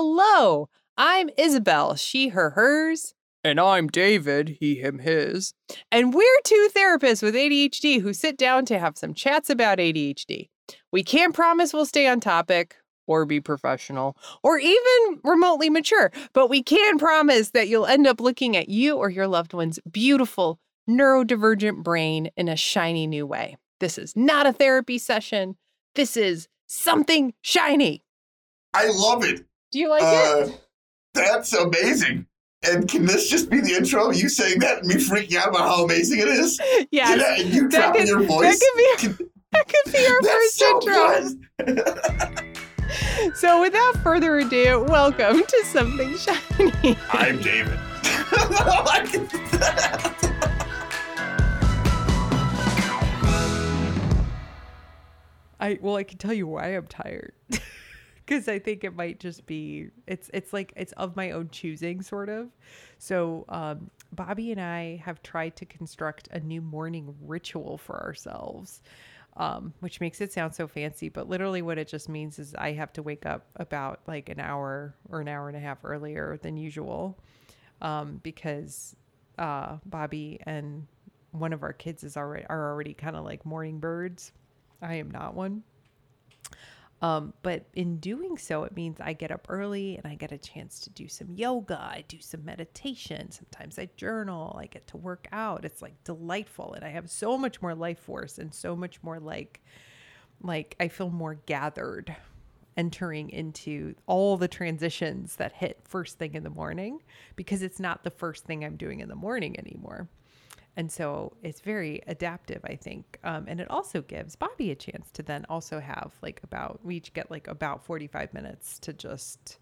hello. I'm Isabel, she, her, hers. And I'm David, he, him, his. And we're two therapists with ADHD who sit down to have some chats about ADHD. We can't promise we'll stay on topic or be professional or even remotely mature, but we can promise that you'll end up looking at you or your loved one's beautiful neurodivergent brain in a shiny new way. This is not a therapy session. This is something shiny. I love it. Do you like Uh, it? That's amazing. And can this just be the intro? You saying that and me freaking out about how amazing it is? Yeah, and you That dropping could, your that voice. could be that could be our first so intro. So without further ado, welcome to something shiny. I'm David. I well, I can tell you why I'm tired. Because I think it might just be it's it's like it's of my own choosing, sort of. So um, Bobby and I have tried to construct a new morning ritual for ourselves, um, which makes it sound so fancy. But literally, what it just means is I have to wake up about like an hour or an hour and a half earlier than usual, um, because uh, Bobby and one of our kids is already are already kind of like morning birds. I am not one. Um, but in doing so, it means I get up early and I get a chance to do some yoga. I do some meditation. Sometimes I journal. I get to work out. It's like delightful, and I have so much more life force and so much more like, like I feel more gathered entering into all the transitions that hit first thing in the morning because it's not the first thing I'm doing in the morning anymore. And so it's very adaptive, I think. Um, and it also gives Bobby a chance to then also have like about, we each get like about 45 minutes to just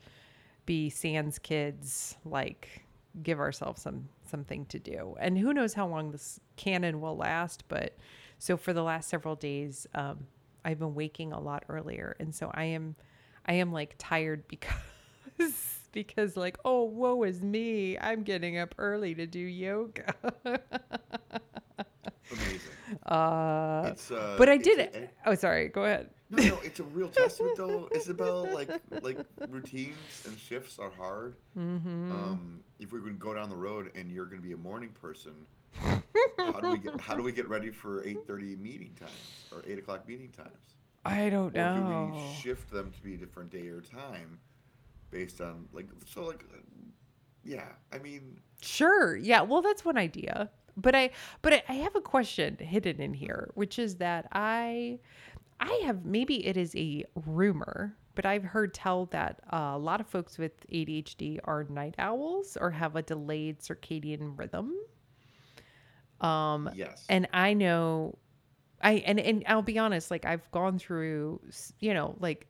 be sans kids, like give ourselves some something to do. And who knows how long this canon will last. But so for the last several days, um, I've been waking a lot earlier. And so I am, I am like tired because because like oh woe is me i'm getting up early to do yoga Amazing. uh It's, uh, but i did it oh sorry go ahead No, no, it's a real testament though, Isabel. Like, like routines and shifts are hard. mm-hmm. Um, if we're going to go down the road and you're going to be a morning person, how do we get how do we get ready for eight thirty meeting times or eight o'clock meeting times? i don't Or do know we shift them to be a different day or time based on like so like yeah, I mean Sure. Yeah. Well, that's one idea. But I but I, I have a question hidden in here, which is that I I have maybe it is a rumor, but I've heard tell that uh, a lot of folks with ADHD are night owls or have a delayed circadian rhythm. Um yes. and I know I and and I'll be honest, like I've gone through, you know, like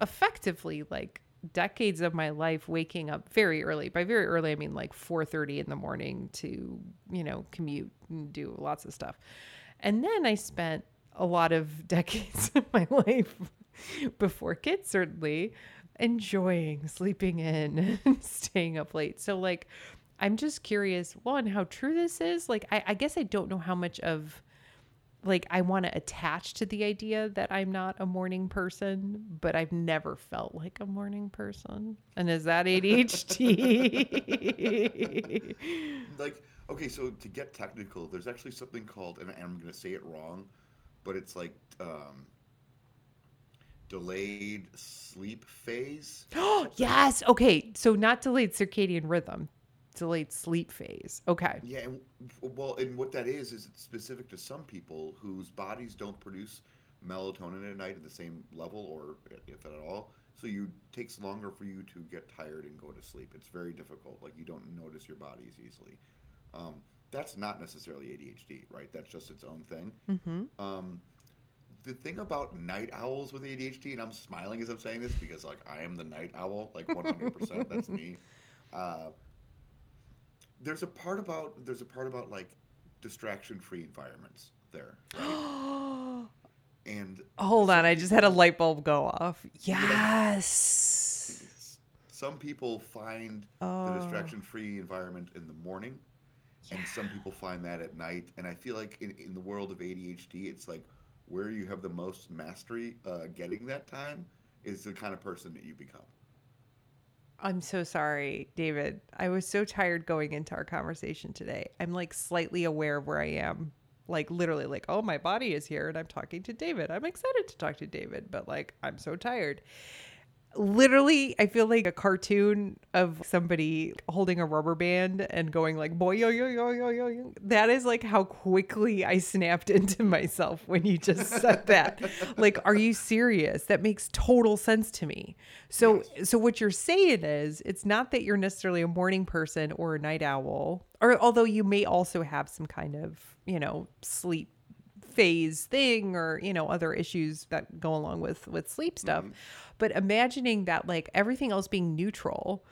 effectively like decades of my life waking up very early. By very early, I mean like 4:30 in the morning to, you know, commute and do lots of stuff. And then I spent a lot of decades of my life before kids certainly enjoying sleeping in and staying up late. So like I'm just curious, one, how true this is. Like I, I guess I don't know how much of like I want to attach to the idea that I'm not a morning person, but I've never felt like a morning person. And is that ADHD? like okay so to get technical there's actually something called and i'm going to say it wrong but it's like um, delayed sleep phase Oh, yes. Okay. So not delayed circadian rhythm, delayed sleep phase. Okay. yeah and, well and what that is is it's specific to some people whose bodies don't produce melatonin at night at the same level or if at all so you takes longer for you to get tired and go to sleep it's very difficult like you don't notice your bodies easily um, that's not necessarily adhd right that's just its own thing Mm-hmm. Um, the thing about night owls with ADHD, and I'm smiling as I'm saying this because like I am the night owl, like 100%. that's me. Uh, there's a part about there's a part about like distraction-free environments there, right? and Hold on. I just had a light bulb go off. Yes. some people find the Oh. distraction-free environment in the morning, and some people find that at night. And I feel like in, in the world of ADHD, it's like where you have the most mastery uh, getting that time is the kind of person that you become. I'm so sorry, David. I was so tired going into our conversation today. I'm like slightly aware of where I am. Like literally like, oh, my body is here and I'm talking to David. I'm excited to talk to David, but like I'm so tired literally i feel like a cartoon of somebody holding a rubber band and going like boy yo yo yo yo yo yo. That is like how quickly i snapped into myself when you just said that. Like are you serious? That makes total sense to me. So yes. so what you're saying is it's not that you're necessarily a morning person or a night owl or although you may also have some kind of you know sleep phase thing or you know other issues that go along with with sleep stuff. Mm-hmm. but imagining that like everything else being neutral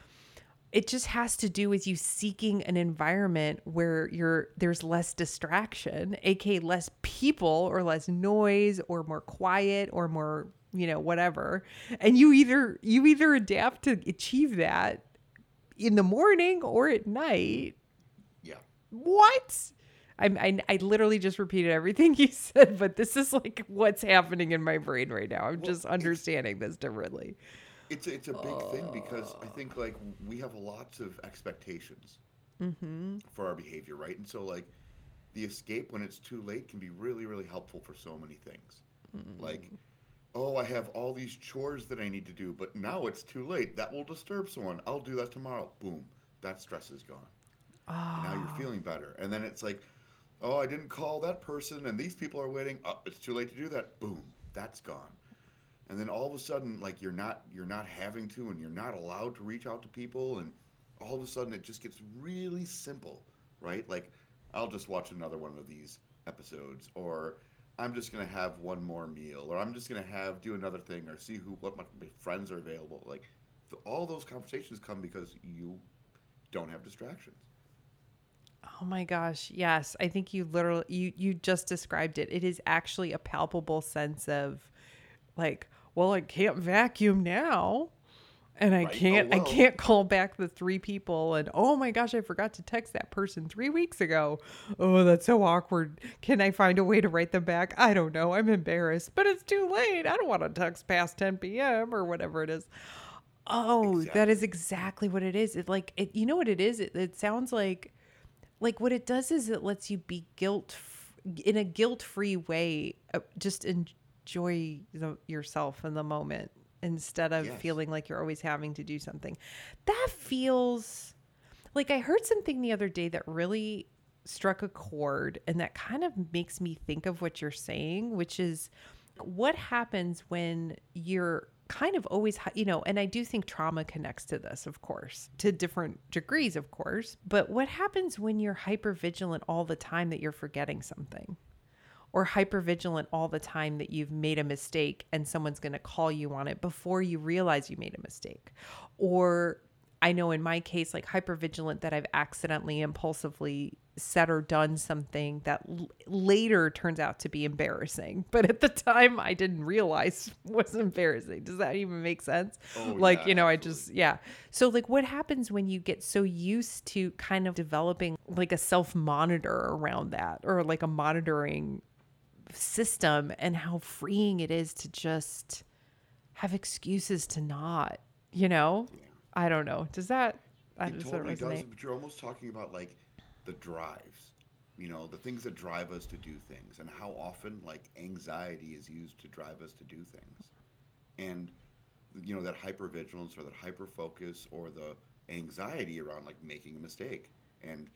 it just has to do with you seeking an environment where you're there's less distraction aka less people or less noise or more quiet or more you know whatever. And you either you either adapt to achieve that in the morning or at night. Yeah. What I, I, I literally just repeated everything you said, but this is like what's happening in my brain right now. I'm well, just understanding this differently. It's it's a big thing because I think like we have lots of expectations mm-hmm. for our behavior, right? And so like the escape when it's too late can be really really helpful for so many things. Mm. Like, oh, I have all these chores that I need to do, but now it's too late. That will disturb someone. I'll do that tomorrow. Boom, that stress is gone. Oh. Now you're ah. feeling better, and then it's like oh, I didn't call that person, and these people are waiting. Oh, it's too late to do that. Boom, that's gone. And then all of a sudden, like you're not you're not having to, and you're not allowed to reach out to people, and all of a sudden it just gets really simple, right? Like I'll just watch another one of these episodes, or I'm just gonna have one more meal, or I'm just gonna have do another thing, or see who what my friends are available. Like all those conversations come because you don't have distractions. Oh my gosh, yes. I think you literally you you just described it. It is actually a palpable sense of like, well, I can't vacuum now. And I right. Oh, can't oh, I can't call back the three people and oh my gosh, I forgot to text that person 3 weeks ago. Oh, that's so awkward. Can I find a way to write them back? I don't know. I'm embarrassed, but it's too late. I don't want to text past 10 p.m. or whatever it is. Oh, exactly. that is exactly what it is. It like it you know what it is? It, it sounds like like what it does is it lets you be guilt in a guilt-free way uh, just enjoy the, yourself in the moment instead of yes. feeling like you're always having to do something that feels like i heard something the other day that really struck a chord and that kind of makes me think of what you're saying which is what happens when you're kind of always, you know, and I do think trauma connects to this, of course, to different degrees, of course. But what happens when you're hyper vigilant all the time that you're forgetting something? Or hyper vigilant all the time that you've made a mistake and someone's going to call you on it before you realize you made a mistake? Or I know in my case, like hyper vigilant, that I've accidentally, impulsively said or done something that l- later turns out to be embarrassing, but at the time I didn't realize was embarrassing. Does that even make sense? Oh, like, yeah, you know, absolutely. I just, yeah. So, like, what happens when you get so used to kind of developing like a self monitor around that or like a monitoring system and how freeing it is to just have excuses to not, you know? Yeah. I don't know. Does that, it totally does, but you're almost talking about like, the drives, you know, the things that drive us to do things, and how often like anxiety is used to drive us to do things, and you know that hypervigilance or that hyper focus or the anxiety around like making a mistake and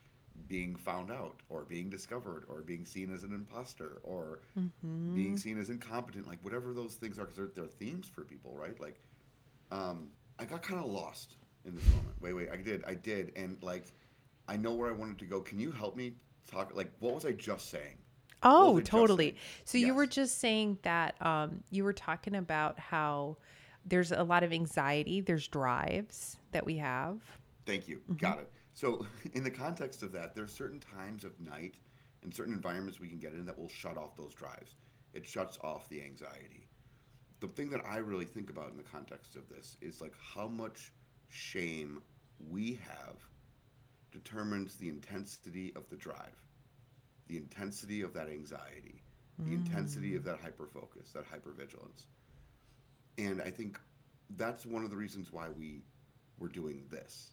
being found out or being discovered or being seen as an imposter or mm-hmm. being seen as incompetent like whatever those things are because they're, they're themes for people right like um, i got kind of lost in this moment wait wait i did i did and like I know where I wanted to go. Can you help me talk? Like, what was I just saying? Oh, totally. So yes. you were just saying that um, you were talking about how there's a lot of anxiety, there's drives that we have. Thank you. Mm-hmm. Got it. So, in the context of that, there's certain times of night and certain environments we can get in that will shut off those drives. It shuts off the anxiety. The thing that I really think about in the context of this is like how much shame we have determines the intensity of the drive, the intensity of that anxiety, the mm. intensity of that hyperfocus, that hypervigilance. And I think that's one of the reasons why we we're doing this.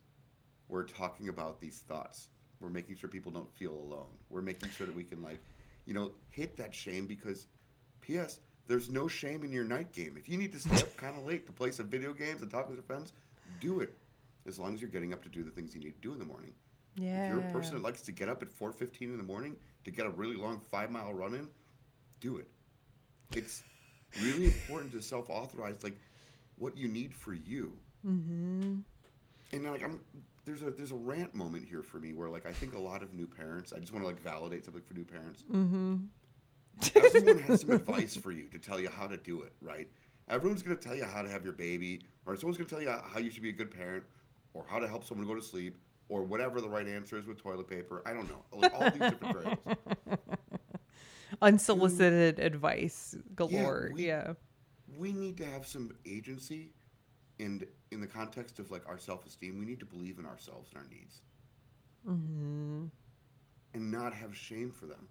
We're talking about these thoughts. We're making sure people don't feel alone. We're making sure that we can like, you know, hit that shame because P.S. There's no shame in your night game. If you need to stay up kind of late to play some video games and talk with your friends, do it. As long as you're getting up to do the things you need to do in the morning. Yeah. If you're a person that likes to get up at 4:15 in the morning to get a really long five mile run in, do it. It's really important to self-authorize like what you need for you. mm-hmm. And like I'm there's a there's a rant moment here for me where like I think a lot of new parents. I just want to like validate something for new parents. Mm-hmm. Everyone has some advice for you to tell you how to do it, right? Everyone's going to tell you how to have your baby, or someone's going to tell you how you should be a good parent, or how to help someone go to sleep, or whatever the right answer is with toilet paper. I don't know. Like, all these different variables. Unsolicited advice galore. we- Yeah. We need to have some agency, and in the context of like our self-esteem, we need to believe in ourselves and our needs, Mm-hmm. and not have shame for them.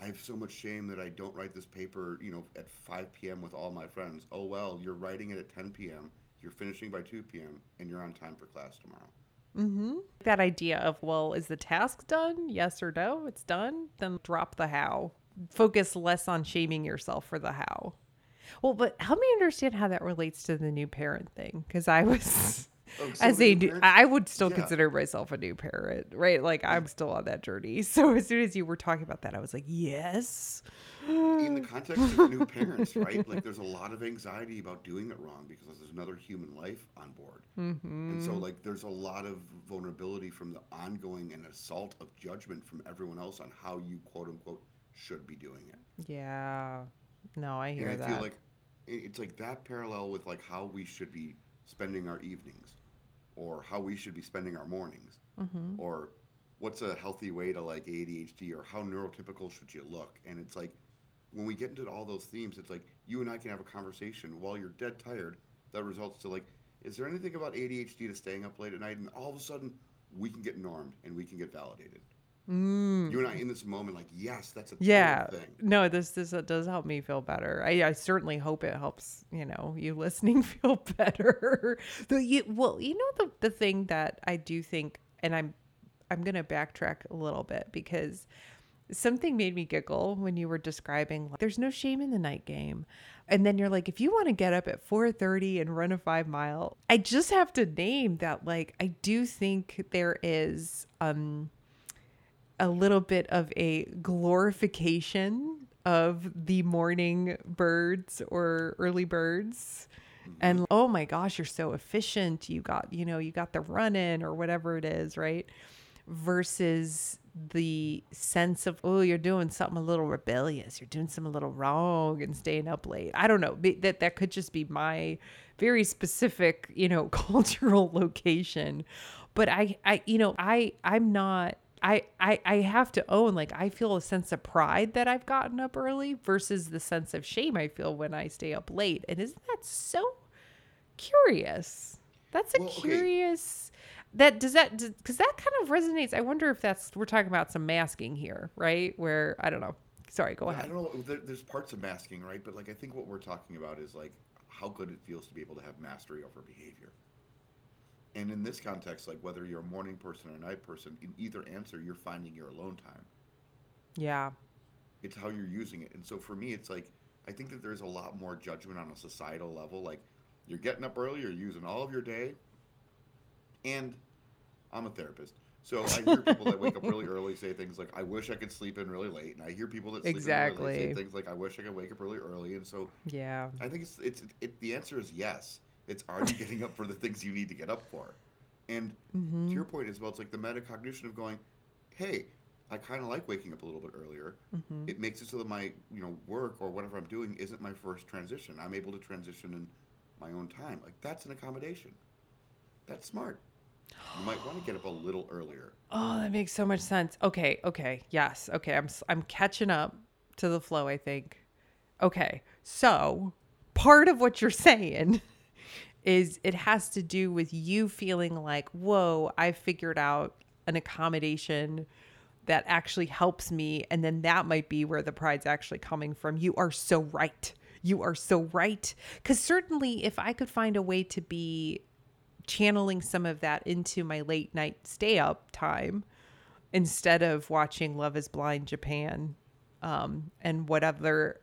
I have so much shame that I don't write this paper, you know, at 5 p.m. with all my friends. Oh well, you're writing it at 10 p.m. You're finishing by 2 p.m. and you're on time for class tomorrow. Mm-hmm. That idea of, well, is the task done? Yes or no? It's done. Then drop the how. Focus less on shaming yourself for the how. Well, but help me understand how that relates to the new parent thing. Because I was, Oh, as a new new, I would still Yeah. consider myself a new parent, right? Like I'm still on that journey. So as soon as you were talking about that, I was like, yes. in the context of new parents, right? Like there's a lot of anxiety about doing it wrong because there's another human life on board. Mm-hmm. And so like there's a lot of vulnerability from the ongoing and assault of judgment from everyone else on how you quote unquote should be doing it. Yeah. No, I hear and I that. feel like it's like that parallel with like how we should be spending our evenings or how we should be spending our mornings mm-hmm. or what's a healthy way to like ADHD or how neurotypical should you look? And it's like when we get into all those themes, it's like you and I can have a conversation while you're dead tired that results to like, is there anything about ADHD to staying up late at night? And all of a sudden we can get normed and we can get validated. Mm. You and I in this moment, like, yes, that's a Yeah. thing. No, this this does help me feel better. I, I certainly hope it helps, you know, you listening feel better. the, you, well, you know the the thing that I do think and I'm I'm going to backtrack a little bit because something made me giggle when you were describing like, there's no shame in the night game. And then you're like if you want to get up at 4:30 and run a 5 mile, I just have to name that like I do think there is um a little bit of a glorification of the morning birds or early birds. And oh my gosh you're so efficient. You got you know you got the run in or whatever it is right? Versus the sense of oh you're doing something a little rebellious. You're doing something a little wrong and staying up late. I don't know. That that could just be my very specific you know cultural location. But i i you know i i'm not I, I I have to own like I feel a sense of pride that I've gotten up early versus the sense of shame I feel when I stay up late. And isn't that so curious? That's a Well, okay. curious that does that because that kind of resonates. I wonder if that's we're talking about some masking here, right? Where I don't know. Sorry, go I ahead. don't know. There, there's parts of masking, right? But like, I think what we're talking about is like how good it feels to be able to have mastery over behavior. And in this context, like whether you're a morning person or a night person, in either answer, you're finding your alone time. Yeah. It's how you're using it. And so for me, it's like I think that there's a lot more judgment on a societal level. Like you're getting up early, you're using all of your day. And I'm a therapist. So I hear people that wake up really early say things like, I wish I could sleep in really late. And I hear people that sleep in really late Exactly. say things like, I wish I could wake up really early. And so Yeah. I think it's, it's it, the answer is yes. It's are you getting up for the things you need to get up for? And Mm-hmm. to your point as well, it's like the metacognition of going, hey, I kind of like waking up a little bit earlier. Mm-hmm. It makes it so that my you know work or whatever I'm doing isn't my first transition. I'm able to transition in my own time. Like that's an accommodation. That's smart. You might want to get up a little earlier. Oh, that makes so much sense. Okay, okay, yes, okay. I'm I'm catching up to the flow. I think. Okay, so part of what you're saying is it has to do with you feeling like, whoa, I figured out an accommodation that actually helps me, and then that might be where the pride's actually coming from. You are so right. You are so right. Because certainly, if I could find a way to be channeling some of that into my late night stay up time instead of watching Love is Blind Japan um, and whatever other,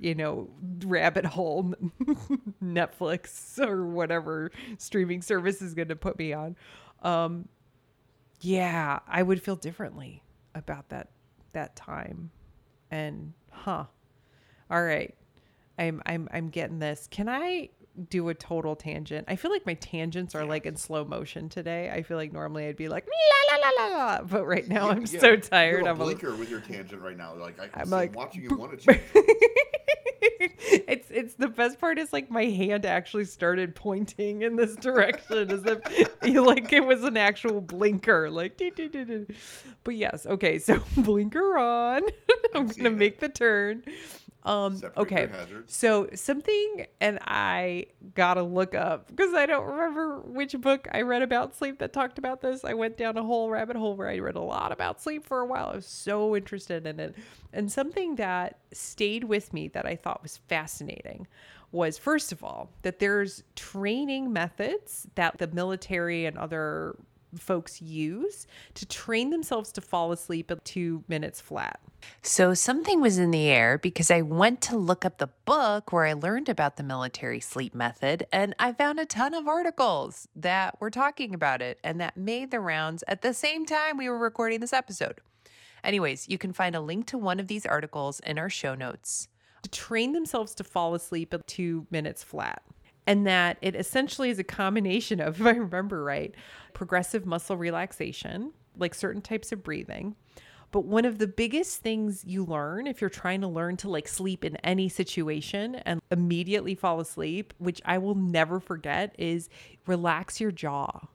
you know, rabbit hole Netflix or whatever streaming service is going to put me on. Um, yeah, I would feel differently about that that time. And huh. All right. I'm I'm I'm getting this. Can I do a total tangent? I feel like my tangents are like in slow motion today. I feel like normally I'd be like la la la la la, but right now I'm Yeah, so tired. I'm a a- blinker with your tangent right now. Like I, I'm I'm like, watching you want to it's it's the best part is like my hand actually started pointing in this direction as if like it was an actual blinker like doo, doo, doo, doo. but yes okay so blinker on i'm seeing gonna it. make the turn um okay. so something and i gotta look up because i don't remember which book i read about sleep that talked about this. I went down a whole rabbit hole where i read a lot about sleep for a while. I was so interested in it. And something that stayed with me that i thought was fascinating was first of all that there's training methods that the military and other folks use to train themselves to fall asleep at two minutes flat So something was in the air because I went to look up the book where I learned about the military sleep method and I found a ton of articles that were talking about it and that made the rounds at the same time we were recording this episode. Anyways, you can find a link to one of these articles in our show notes. to train themselves to fall asleep at two minutes flat. And that it essentially is a combination of, if I remember right, progressive muscle relaxation, like certain types of breathing. But one of the biggest things you learn if you're trying to learn to like sleep in any situation and immediately fall asleep, which I will never forget, is relax your jaw.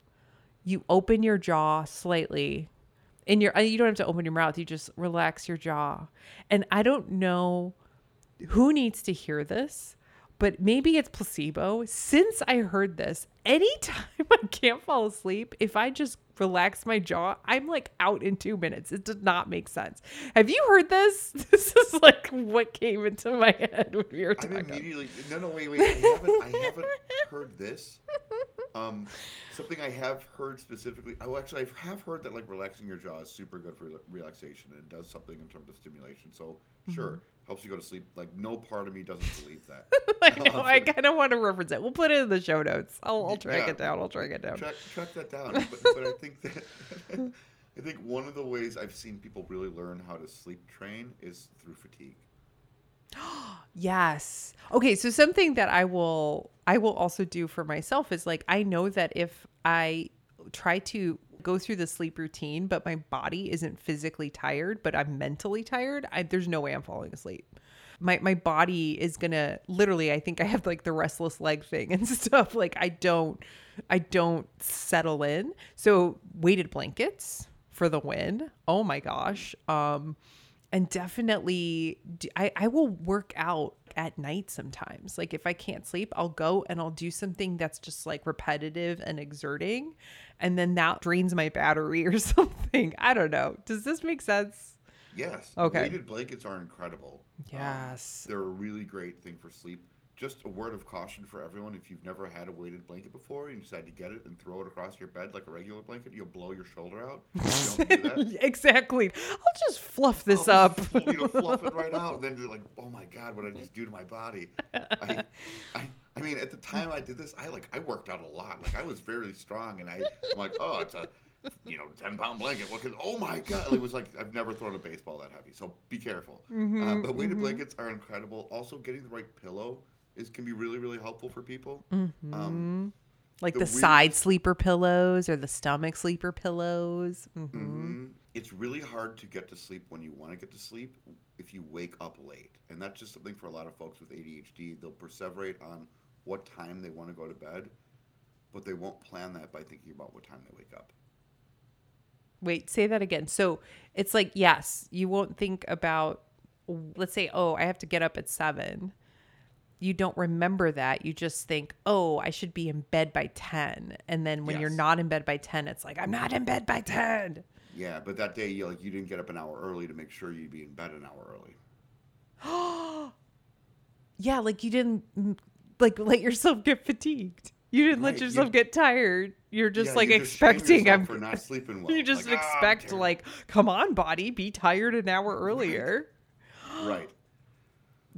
You open your jaw slightly in your uh, you don't have to open your mouth you just relax your jaw and i don't know who needs to hear this but maybe it's placebo since i heard this anytime i can't fall asleep if i just relax my jaw i'm like out in two minutes it does not make sense have you heard this this is like what came into my head when we were I'm talking immediately no no wait wait I haven't I haven't heard this. Um, something I have heard specifically. Oh, actually, I have heard that like relaxing your jaw is super good for relaxation and does something in terms of stimulation. So Mm-hmm. sure, helps you go to sleep. Like no part of me doesn't believe that. i know i kind of want to reference it we'll put it in the show notes i'll, I'll track Yeah. it down i'll track it down Track, track that down. But, but I think that I think one of the ways I've seen people really learn how to sleep train is through fatigue. Yes. Okay, so something that I will I will also do for myself is like I know that if I try to go through the sleep routine but my body isn't physically tired but I'm mentally tired, I, there's no way I'm falling asleep. My my body is to literally I think I have like the restless leg thing and stuff like I don't I don't settle in. So weighted blankets for the win. Oh my gosh. Um and definitely I I will work out at night sometimes like if i can't sleep i'll go and i'll do something that's just like repetitive and exerting and then that drains my battery or something i don't know does this make sense Yes. Okay. Weighted blankets are incredible. Um, Yes. they're a really great thing for sleep. Just a word of caution for everyone: if you've never had a weighted blanket before and you decide to get it and throw it across your bed like a regular blanket, you'll blow your shoulder out. Don't do that. exactly i'll just fluff this I'll up just, You know, fluff it right out, and then you're like, "Oh my god, what did I just do to my body?" I, I, I mean, at the time I did this, I like I worked out a lot. Like I was very strong, and I, I'm like, "Oh, it's a, you know, ten pound blanket." What could? Oh my god! It was like I've never thrown a baseball that heavy, so be careful. uh, but weighted blankets are incredible. Also, getting the right pillow is can be really really helpful for people. Um, like the the, weirdest- side sleeper pillows or the stomach sleeper pillows hmm Mhm. It's really hard to get to sleep when you want to get to sleep if you wake up late. And that's just something for a lot of folks with ADHD. They'll perseverate on what time they want to go to bed, but they won't plan that by thinking about what time they wake up. Wait, say that again. So it's like, yes, you won't think about, let's say, oh, I have to get up at seven. You don't remember that. You just think, oh, I should be in bed by 10. And then when you're not in bed by 10, it's like, I'm not in bed by 10. Yeah, but that day you like you didn't get up an hour early to make sure you'd be in bed an hour early. Yeah, like you didn't mm, like let yourself get fatigued. You didn't Right, let you- yourself get tired. You're just Yeah, like you just expecting. I'm. for not sleeping well. You just Like, "Ah, expect terrible." like, come on, body, be tired an hour earlier. right. And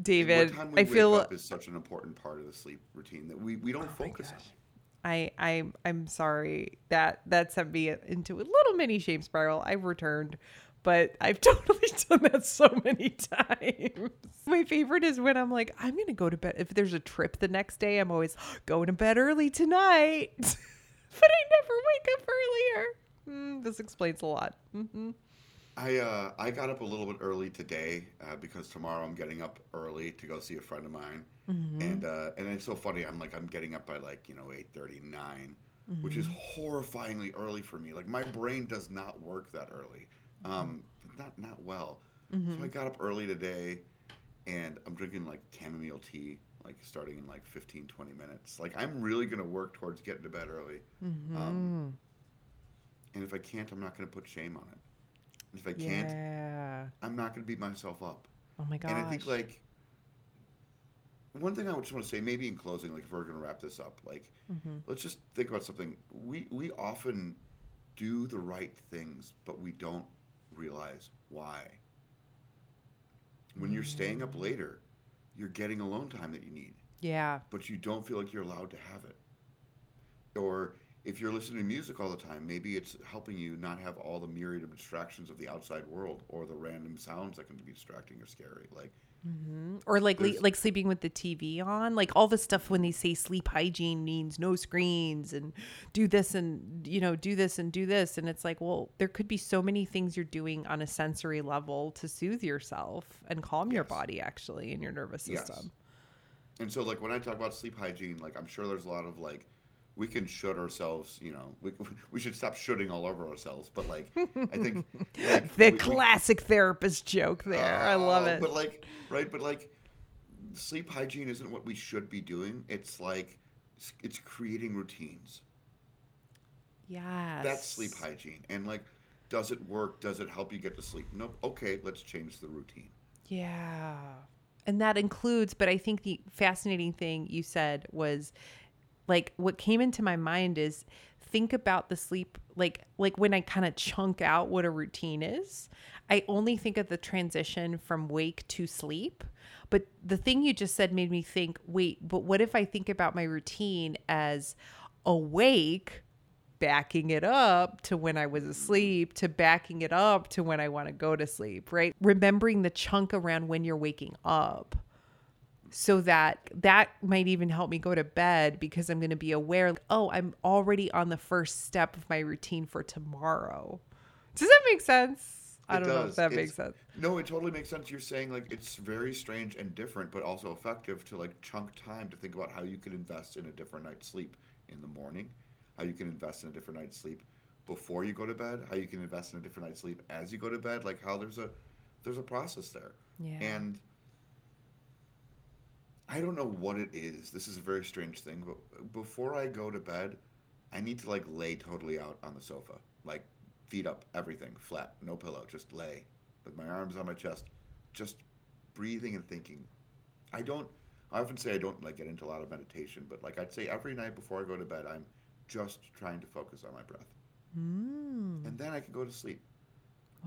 David, what time we I wake feel up is such an important part of the sleep routine that we, we don't Oh focus on. I I I'm sorry that that sent me into a little mini shame spiral. I've returned, but I've totally done that so many times. My favorite is when I'm like, I'm gonna go to bed. If there's a trip the next day, I'm always going to bed early tonight, but I never wake up earlier. Mm, this explains a lot. hmm I uh, I got up a little bit early today uh, because tomorrow I'm getting up early to go see a friend of mine, Mm-hmm. and uh, and it's so funny. I'm like I'm getting up by like you know eight thirty nine, which is Mm-hmm. horrifyingly early for me. Like my brain does not work that early, um, not not well. Mm-hmm. So I got up early today, and I'm drinking like chamomile tea, like starting in like 15, 20 minutes. Like I'm really gonna work towards getting to bed early. Mm-hmm. Um, and if I can't, I'm not gonna put shame on it. And if I can't, Yeah. I'm not going to beat myself up. Oh my gosh. And I think like one thing I just want to say, maybe in closing, like if we're going to wrap this up, like Mm-hmm. let's just think about something. We we often do the right things, but we don't realize why. When you're staying up later, you're getting alone time that you need, yeah. but you don't feel like you're allowed to have it. Or if you're listening to music all the time, maybe it's helping you not have all the myriad of distractions of the outside world or the random sounds that can be distracting or scary. Like, hmm Or like le- like sleeping with the TV on, like all the stuff when they say sleep hygiene means no screens and do this and you know do this and do this, and it's like, well, there could be so many things you're doing on a sensory level to soothe yourself and calm your body actually and your nervous system. Yes. system. And so, like when I talk about sleep hygiene, like I'm sure there's a lot of like we can shoot ourselves, you know, we, we should stop shooting all over ourselves. But like I think like, The we- we- classic therapist joke there. I love Oh, it. But like right, but like sleep hygiene isn't what we should be doing. It's like it's- creating routines. yes. That's sleep hygiene. And like, does it work? Does it help you get to sleep? Nope. Okay, let's change the routine. Yeah. And that includes, but I think the fascinating thing you said was like what came into my mind is think about the sleep like like when I kind of chunk out what a routine is. I only think of the transition from wake to sleep. But the thing you just said made me think, wait, but what if I think about my routine as awake backing it up to when I was asleep, to backing it up to when I want to go to sleep, right? Remembering the chunk around when you're waking up so that that might even help me go to bed because I'm going to be aware, oh, I'm already on the first step of my routine for tomorrow. Does that make sense? I It don't know if that It's- makes sense. No, it totally makes sense. You're saying like it's very strange and different, but also effective to like chunk time to think about how you can invest in a different night's sleep in the morning, how you can invest in a different night's sleep before you go to bed, how you can invest in a different night's sleep as you go to bed, like how there's a there's a process there. Yeah. And I don't know what it is. This is a very strange thing, but before I go to bed, I need to like lay totally out on the sofa, like feet up, everything flat, no pillow, just lay with my arms on my chest, just breathing and thinking. I don't. I often say I don't like get into a lot of meditation, but like I'd say every night before I go to bed, I'm just trying to focus on my breath, Mm. and then I can go to sleep.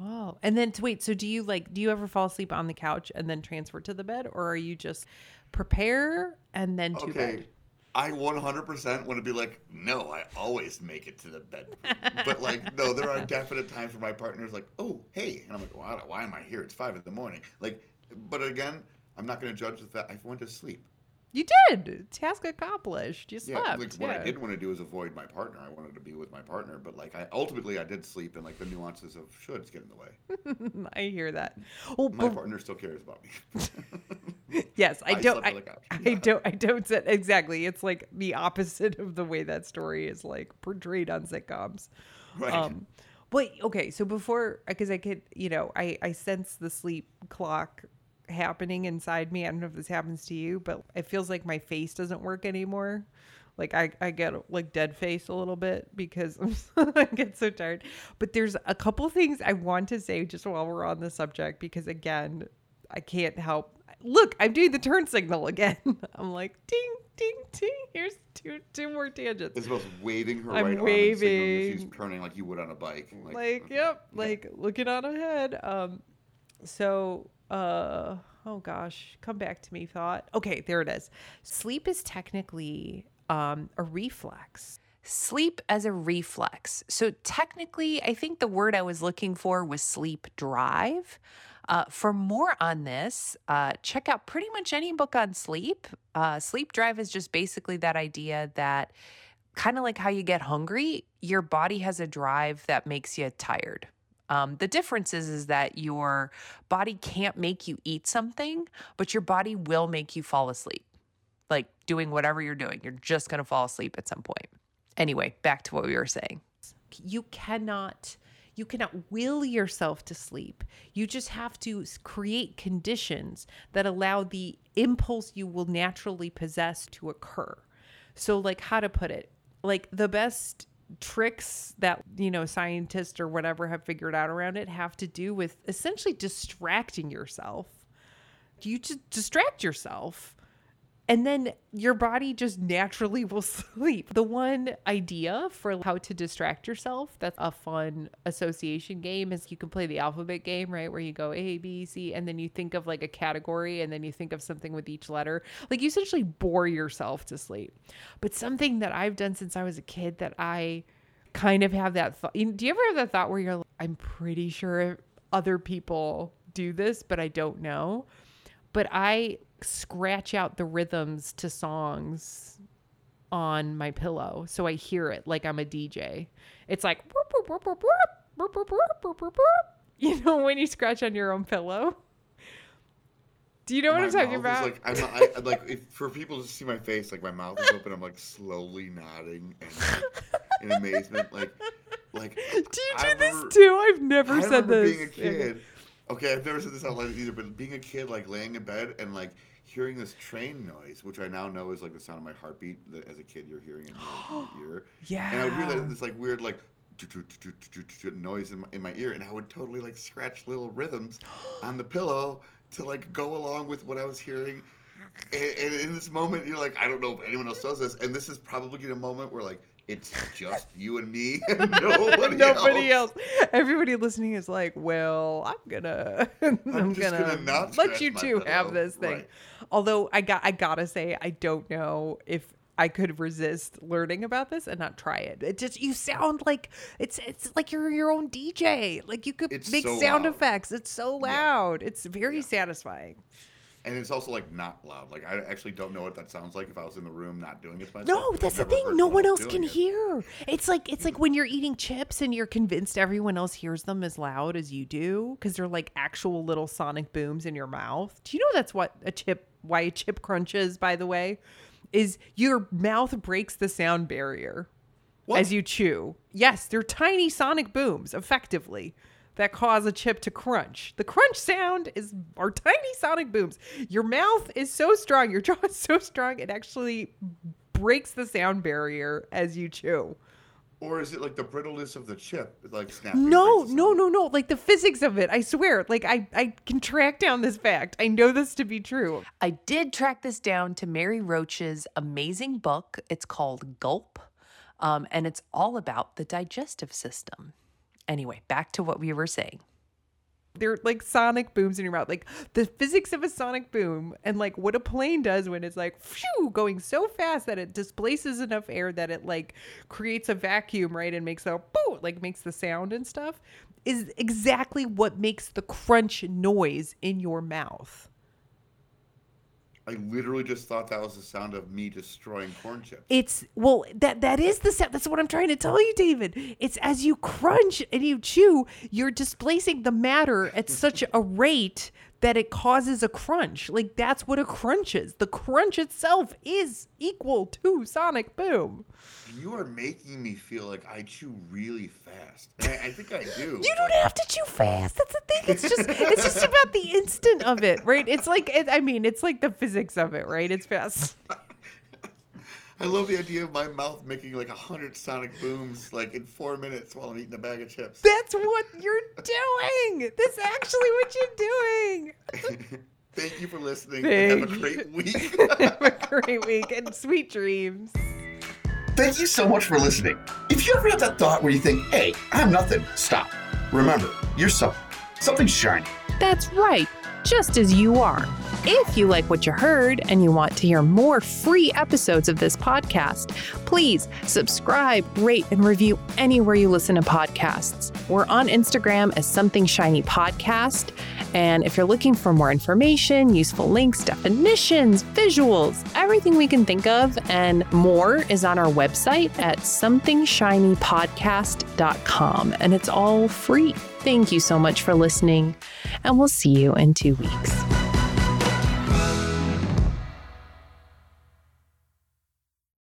Oh, and then to wait. So do you like? Do you ever fall asleep on the couch and then transfer to the bed, or are you just prepare and then to Okay. bed? I 100% want to be like, no, I always make it to the bed. but like, no, there are definite times where my partner's like, oh, hey. And I'm like, why, why am I here? It's five in the morning. Like, but again, I'm not going to judge the fact I went to sleep. You did. Task accomplished. You Yeah, slept. like what I didn't want to do is avoid my partner. I wanted to be with my partner, but like I ultimately I did sleep, and like the nuances of shoulds get in the way. I hear that. Oh, My but- partner still cares about me. yes, I I don't. I. I don't. I don't. Exactly. It's like the opposite of the way that story is like portrayed on sitcoms. Right. Um, but okay, so before, because I could, you know, I I sense the sleep clock happening inside me. I don't know if this happens to you, but it feels like my face doesn't work anymore. Like I, I get like dead face a little bit because I get so tired. But there's a couple things I want to say just while we're on the subject because again, I can't help look, I'm doing the turn signal again. I'm like, ding, ding, ding. Here's two two more tangents. Isabel's waving her I'm right arm signaling that she's turning like you would on a bike. like, okay. yep, like looking on ahead. Um, so, uh, oh gosh, come back to me, thought. Okay, there it is. Sleep is technically um a reflex. Sleep as a reflex. So, technically, I think the word I was looking for was sleep drive. Uh, for more on this, uh, check out pretty much any book on sleep. Uh, sleep drive is just basically that idea that, kind of like how you get hungry, your body has a drive that makes you tired. Um, the difference is, is that your body can't make you eat something, but your body will make you fall asleep. Like doing whatever you're doing, you're just going to fall asleep at some point. Anyway, back to what we were saying. You cannot you cannot will yourself to sleep. You just have to create conditions that allow the impulse you will naturally possess to occur. So like how to put it? Like the best tricks that you know scientists or whatever have figured out around it have to do with essentially distracting yourself. You just distract yourself and then your body just naturally will sleep. The one idea for how to distract yourself that's a fun association game is you can play the alphabet game, right? Where you go A, B, C, and then you think of like a category and then you think of something with each letter. Like you essentially bore yourself to sleep. But something that I've done since I was a kid that I kind of have that thought. Do you ever have that thought where you're like, I'm pretty sure other people do this, but I don't know? but I scratch out the rhythms to songs on my pillow so I hear it like I'm a DJ. It's like you know when you scratch on your own pillow. Do you know what my I'm talking about? Like, I'm not, I, like if, for people to see my face, like my mouth is open. I'm like slowly nodding and, like, in amazement, like, like. Do you do I this remember, too? I've never I said this. Being a kid, yeah Okay, I've never said this out loud either, but being a kid, like laying in bed and like hearing this train noise, which I now know is like the sound of my heartbeat. That as a kid, you're hearing in your ear. Yeah. And I would hear that this like weird like noise in my, in my ear, and I would totally like scratch little rhythms on the pillow to like go along with what I was hearing. And, and in this moment, you're like, I don't know if anyone else does this, and this is probably a moment where like it's just you and me, and nobody, Nobody else. else. Everybody listening is like, "Well, I'm gonna, I'm, just gonna, gonna not let you two have this thing." Right. Although I got, I gotta say, I don't know if I could resist learning about this and not try it. It just you sound like it's it's like you're your own DJ. Like you could It's make so sound loud. effects. It's so Yeah. loud. It's very satisfying. And it's also like not loud. Like I actually don't know what that sounds like if I was in the room not doing it myself. No, that's the thing. No one else can it. hear. It's like it's like hmm. when you're eating chips and you're convinced everyone else hears them as loud as you do because they're like actual little sonic booms in your mouth. Do you know that's what a chip why a chip crunches, by the way? Is your mouth breaks the sound barrier What? as you chew. Yes, they're tiny sonic booms, effectively, that cause a chip to crunch. The crunch sound is are tiny sonic booms. Your mouth is so strong, your jaw is so strong, it actually breaks the sound barrier as you chew. Or is it like the brittleness of the chip? It's Like snapping. No, breaks no, no, no. Like the physics of it. I swear. Like I, I can track down this fact. I know this to be true. I did track this down to Mary Roach's amazing book. It's called Gulp, um, and it's all about the digestive system. Anyway, back to what we were saying. They're like sonic booms in your mouth. Like the physics of a sonic boom and like what a plane does when it's like phew, going so fast that it displaces enough air that it like creates a vacuum, right? And makes a boo, like makes the sound and stuff is exactly what makes the crunch noise in your mouth. I literally just thought that was the sound of me destroying corn chips. It's well that that is the sound. That's what I'm trying to tell you, David. It's as you crunch and you chew, you're displacing the matter at such a rate that it causes a crunch. Like that's what a crunch is. The crunch itself is equal to sonic boom. You are making me feel like I chew really fast. And I, I think I do. You don't have to chew fast. That's the thing. It's just it's just about the instant of it, right? It's like it, I mean, it's like the physics of it, right? It's fast. I love the idea of my mouth making like a hundred sonic booms like in four minutes while I'm eating a bag of chips. That's what you're doing. That's actually what you're doing. Thank you for listening. and have a great week. Have a great week and sweet dreams. Thank you so much for listening. If you ever have that thought where you think, hey, I'm nothing, stop. Remember, you're something. Something shiny. That's right, just as you are. If you like what you heard and you want to hear more free episodes of this podcast, please subscribe, rate, and review anywhere you listen to podcasts. We're on Instagram as Something Shiny Podcast. And if you're looking for more information, useful links, definitions, visuals, everything we can think of and more is on our website at somethingshinypodcast.com. And it's all free. Thank you so much for listening, and we'll see you in two weeks.